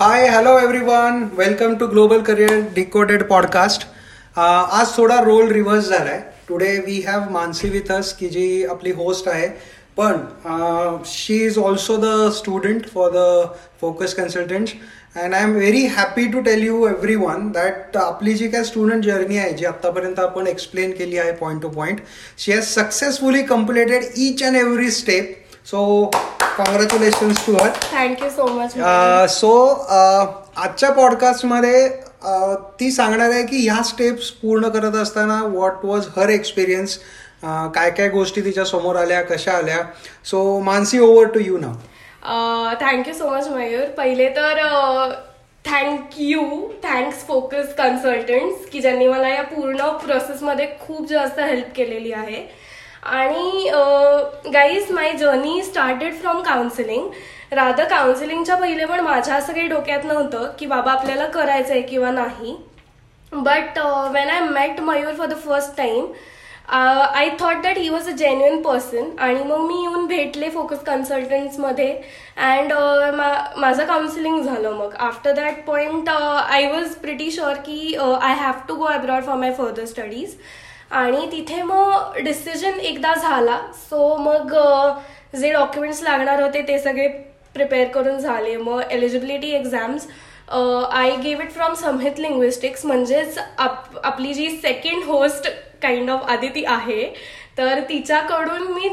Hi hello everyone welcome to Global Career Decoded podcast आज थोडा role reverse झालाय. Today we have Mansi with us की जी आपली होस्ट आहे. पण she is also the student for the Focus Consultant and I am very happy to tell you everyone that आपली जी काय स्टुडंट जर्नी आहे जी आत्तापर्यंत आपण एक्सप्लेन केली आहे point to point she has successfully completed each and every step so congratulation to her thank you so much so आजच्या पॉडकास्टमध्ये uh, ती सांगणार आहे की ह्या स्टेप्स पूर्ण करत असताना व्हॉट वॉज हर एक्सपिरियन्स काय काय गोष्टी तिच्या समोर आल्या कशा आल्या? So Mansi over to you now thank you so much Mayur. पहिले तर थँक्यू थँक्स फोकस कन्सल्टंट्स की ज्यांनी मला या पूर्ण प्रोसेसमध्ये खूप जास्त हेल्प केलेली आहे. आणि guys my journey started from counselling Radha काउन्सिलिंगच्या पहिले पण माझ्या असं काही डोक्यात नव्हतं की बाबा आपल्याला करायचं आहे किंवा नाही. But when I met Mayur for the first time I thought that he was a genuine person आणि मग मी येऊन भेटले फोकस कन्सल्टंट्समध्ये अँड माझं काउन्सिलिंग झालं मग. After that point I was pretty sure की I have to go abroad for my further studies आणि तिथे मग डिसिजन एकदा झाला. सो मग जे डॉक्युमेंट्स लागणार होते ते सगळे प्रिपेअर करून झाले. मग eligibility exams I gave it from Samhit linguistics म्हणजेच आप आपली जी second host kind of Aditi आहे तर तिच्याकडून मी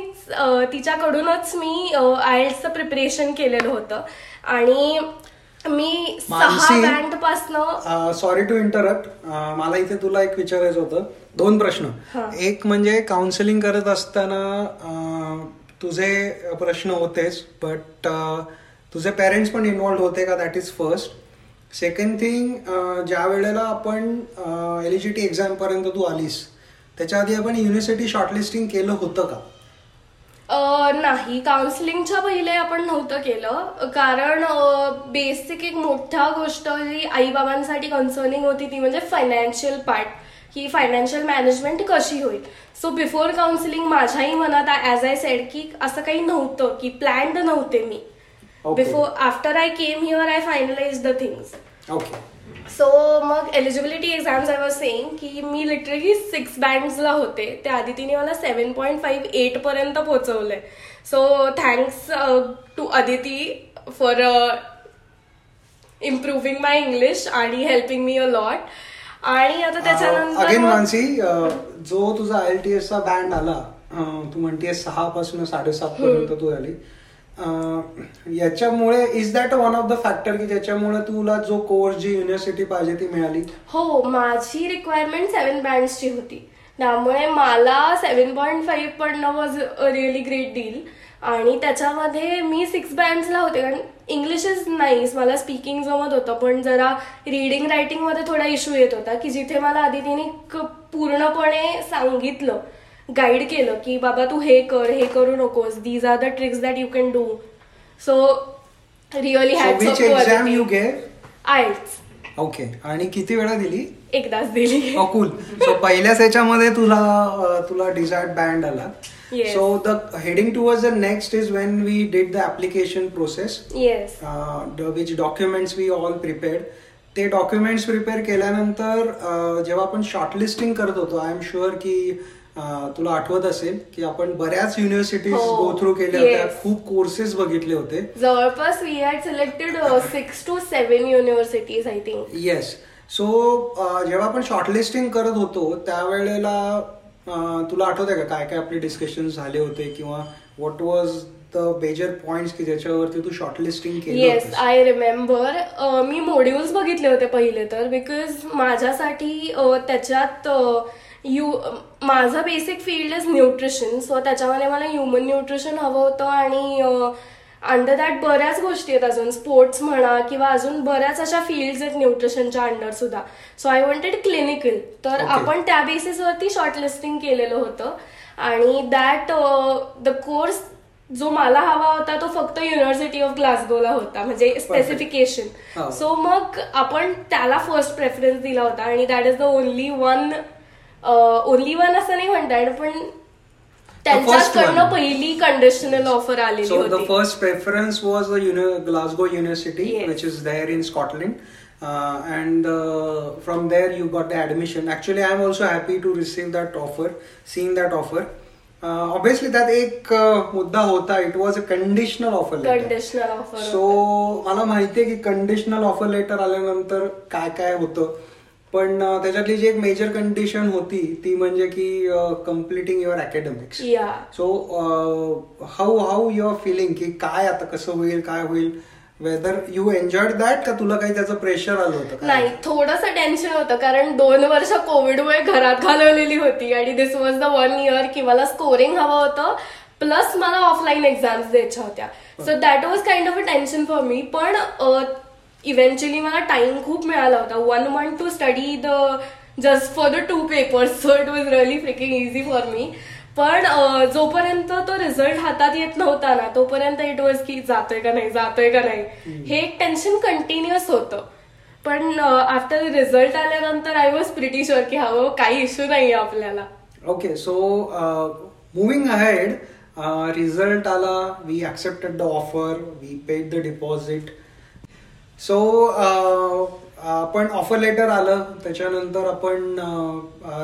तिच्याकडूनच मी आयएल्सचं प्रिपरेशन केलेलं होतं. आणि मी सहा बँड पासनं सॉरी टू इंटरप्ट मला इथे तुला एक विचारायचं होतं. दोन प्रश्न. एक म्हणजे काउन्सिलिंग करत असताना तुझे प्रश्न होतेच बट तुझे पेरेंट्स पण इन्व्हॉल्ड होते का? That is first second thing ज्या वेळेला आपण एलिजिटी एक्झाम पर्यंत तू आलीस त्याच्या आधी आपण युनिव्हर्सिटी शॉर्टलिस्टिंग केलं होतं का? नाही काउन्सिलिंगच्या पहिले आपण नव्हतं केलं. कारण बेसिक एक मोठा गोष्ट जी आई बाबांसाठी कन्सर्निंग होती ती म्हणजे फायनान्शियल पार्ट की फायनान्शियल मॅनेजमेंट कशी होईल? सो बिफोर काउन्सिलिंग माझ्याही मनात ॲज आय सेड की असं काही नव्हतं की प्लॅन्ड नव्हते मी. Before after I came here I finalize the things so मग eligibility exams I was saying की मी लिटरली सिक्स बँड्सला होते. त्या आधी तिने मला सेवन पॉईंट फाईव्ह एट पर्यंत पोहोचवलंय. So thanks to Aditi for improving my English आणि हेल्पिंग मी अ लॉट आणि आता त्याच्यानंतर अगेन मानसी जो तुझा आय एल टी एसचा बँड आला तू म्हणते सहा पासून साडेसात पर्यंत तू आली. याच्यामुळे is that one of the factor की ज्याच्यामुळे तुला जो कोर्स जी युनिव्हर्सिटी पाहिजे ती मिळाली? हो माझी रिक्वायरमेंट सेव्हन बँड्सची होती. त्यामुळे मला सेव्हन पॉईंट फाईव्ह पडणं was a really great deal आणि त्याच्यामध्ये मी सिक्स बँड्सला होते कारण इंग्लिश इज नाईस मला स्पीकिंग जमत होतं पण जरा रिडिंग रायटिंगमध्ये थोडा इश्यू येत होता की जिथे मला आदितीने पूर्णपणे सांगितलं गाईड केलं की बाबा तू हे कर हे करू नकोस. These are the tricks that you can do so really exam you get it's okay आणि किती वेळा दिली? एकदाच दिली. कुल सो पहिल्याच याच्यामध्ये तुला तुला डिझायर्ड बँड आला. So the heading towards the next is when we did the application process yes which documents we all prepared ते डॉक्युमेंट्स प्रिपेअर केल्यानंतर जेव्हा आपण शॉर्टलिस्टिंग करत होतो आय एम शुअर की तुला आठवत असेल की आपण बऱ्याच युनिव्हर्सिटीज गो थ्रू केल्या होत्या. खूप कोर्सेस बघितले होते. जवळपास we had selected six to seven universities I think yes so जेव्हा आपण शॉर्टलिस्टिंग करत होतो त्यावेळेला तुला आठवत आहे का काय काय आपले डिस्कशन झाले होते किंवा what was the major point की ज्याच्यावरती तू शॉर्टलिस्टिंग केली येस आय रिमेंबर मी मॉड्युल्स बघितले होते पहिले तर बिकॉज माझ्यासाठी त्याच्यात यू माझं basic field is nutrition so त्याच्यामध्ये मला ह्युमन न्यूट्रिशन हवं होतं आणि अंडर दॅट बऱ्याच गोष्टी आहेत अजून. स्पोर्ट्स म्हणा किंवा अजून बऱ्याच अशा फील्ड्स आहेत न्यूट्रिशनच्या अंडर सुद्धा. सो आय वॉन्टेड क्लिनिकल तर आपण त्या बेसिसवरती शॉर्टलिस्टिंग केलेलं होतं. आणि दॅट द कोर्स जो मला हवा होता तो फक्त युनिव्हर्सिटी ऑफ ग्लासगोला होता म्हणजे स्पेसिफिकेशन सो मग आपण त्याला फर्स्ट प्रेफरन्स दिला होता आणि that is the only one only one असं नाही म्हणता पण त्यांच्याकडनं. पहिली कंडिशनल ऑफर आलेली So होती was the uni- Glasgow University, Yes. which is there in Scotland, uh, and uh, from there you got the admission. Actually, I am also happy to receive that offer, seeing that offer. Uh, obviously, that एक uh, मुद्दा होता. It was a conditional offer letter. Conditional offer so मला माहितीये की conditional offer letter आल्यानंतर काय काय होतं पण त्याच्यातली जी एक मेजर कंडिशन होती ती म्हणजे की कम्प्लिटिंग युअर अकॅडमिक्स या so how how your feeling की काय आता कसं होईल काय होईल वेदर यू एन्जॉयड दॅट का तुला काही त्याचं प्रेशर आलं होतं? नाही थोडस टेन्शन होतं कारण दोन वर्ष कोविडमुळे घरात घालवलेली होती आणि this was the one year की मला स्कोरिंग हवं होतं प्लस मला ऑफलाईन एक्झाम्स द्यायच्या होत्या. So that was kind of a tension for me पण इव्हेंच्युअली मला टाइम खूप मिळाला होता. One month to study the just for the two papers so it was really freaking easy for me पण जोपर्यंत तो रिझल्ट हातात येत नव्हता ना तोपर्यंत इट वॉज की जातोय का नाही जातोय का नाही. हे एक टेन्शन कंटिन्युअस होतं. पण आफ्टर रिझल्ट आल्यानंतर आय वॉज प्रिटी शुअर की हवं काही इश्यू नाही आपल्याला. Okay so moving ahead result आला we accepted the offer we paid the deposit so आपण ऑफर लेटर आलं त्याच्यानंतर आपण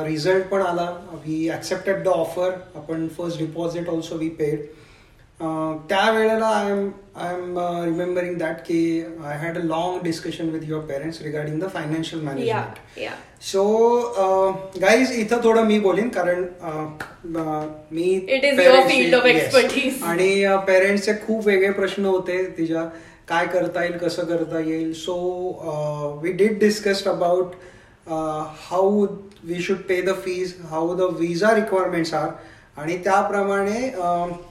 रिझल्ट पण आला. वी ऍक्सेप्टेड द ऑफर आपण first deposit also we paid त्यावेळेला I am I am remembering that की I had a long discussion with your parents regarding the financial management so guys इथं थोडं मी बोलीन कारण मी. आणि पेरेंट्सचे खूप वेगळे प्रश्न होते तिच्या. काय करता येईल कसं करता येईल. So we did discussed about how we should pay the fees how the visa requirements are आणि त्याप्रमाणे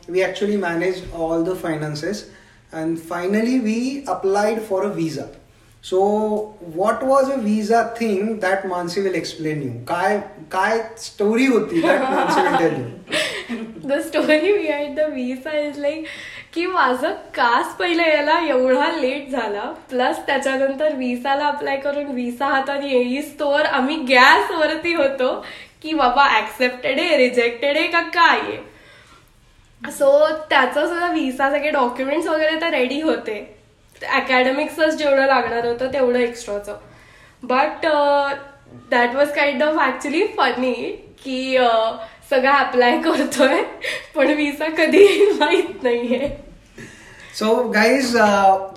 we actually manage all the finances and finally we applied for a visa so what was a visa thing that Mansi will explain you काय काय story होती that Mansi will tell you the story behind the visa is like की माझं CAS पहिले यायला एवढा late झाला. Plus त्याच्यानंतर विसाला अप्लाय करून विसा हातात येईस तोवर आम्ही गॅस वरती होतो की बाबा ऍक्सेप्टेड आहे रिजेक्टेड आहे का काय आहे? सो त्याचं सुद्धा विसा सगळे डॉक्युमेंट्स वगैरे तर रेडी होते. अकॅडमिक्सच जेवढं लागणार होतं तेवढं एक्स्ट्राचं but that was kind of actually funny की uh, सगळं अप्लाय करतोय पण व्हिसा कधी माहीत नाहीये. So guys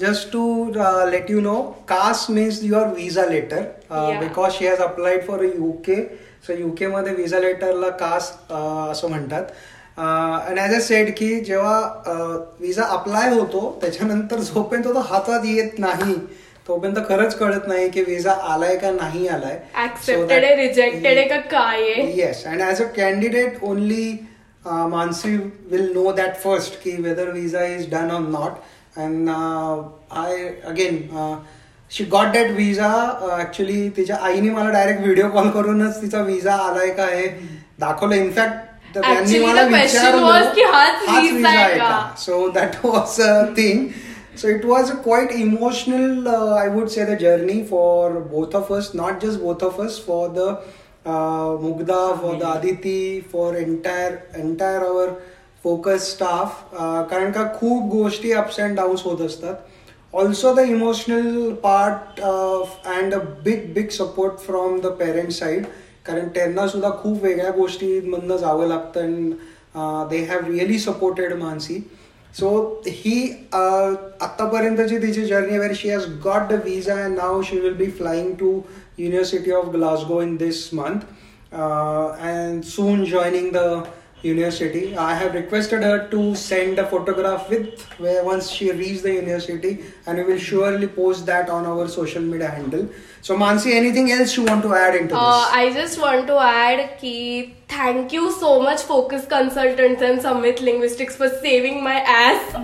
just to let you know caste means your visa letter because she has applied for UK so UK मध्ये व्हिसा लेटरला CAS असं म्हणतात. आणि ॲज अ सेट की जेव्हा विजा अप्लाय होतो त्याच्यानंतर झोपेन तो हातात येत नाही तोपर्यंत खरंच कळत नाही की व्हिसा आलाय का नाही आलाय. Rejected yes and as a candidate only Mansi will know that first की whether visa is done or not and I again she got date visa actually तिच्या आईने मला डायरेक्ट व्हिडिओ कॉल करूनच तिचा विजा आलाय का आहे दाखवलं. इनफॅक्ट त्यांनी मला so that was a thing So it was a quite emotional, uh, I would say, the journey for both of us. Not just both of us, for the uh, Mugda, for the Aditi, for entire entire our focus staff. Uh, कारण का खूप गोष्टी ups and downs होत असतात also the emotional part and a big big support from the parent side कारण त्यांना सुद्धा खूप वेगळ्या गोष्टीमधनं जावं लागतं and they have really supported Mansi so ही आतापर्यंतची तिची journey where she has got the visa and now she will be flying to university of Glasgow in this month and soon joining the university. I have requested her to send a photograph with where once she reaches the university, and we will surely post that on our social media handle. So, Mansi, anything else you want to add into Uh, this? I just want to add ki thank you so much Focus Consultants and Summit Linguistics for saving my ass.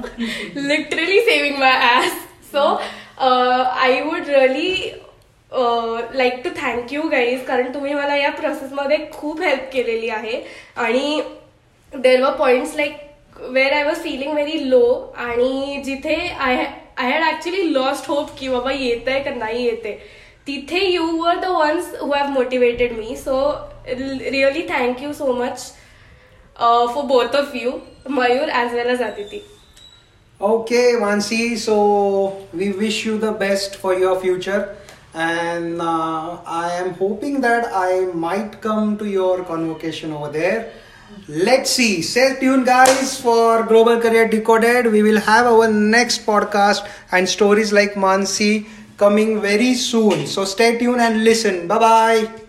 Literally saving my ass. So uh, I would really like to thank you guys कारण तुम्ही मला या प्रोसेसमध्ये खूप help केलेली आहे आणि there were points like where I was feeling very low आणि जिथे I I had actually lost hope की बाबा येत आहे का नाही येते तिथे you were the ones who have motivated me so really thank you so much for both of you Mayur as well as Aditi Okay, Mansi, so we wish you the best for your future. And uh, I am hoping that I might come to your convocation over there. Let's see. Stay tuned, guys, for Global Career Decoded. We will have our next podcast and stories like Mansi coming very soon. So stay tuned and listen. Bye bye.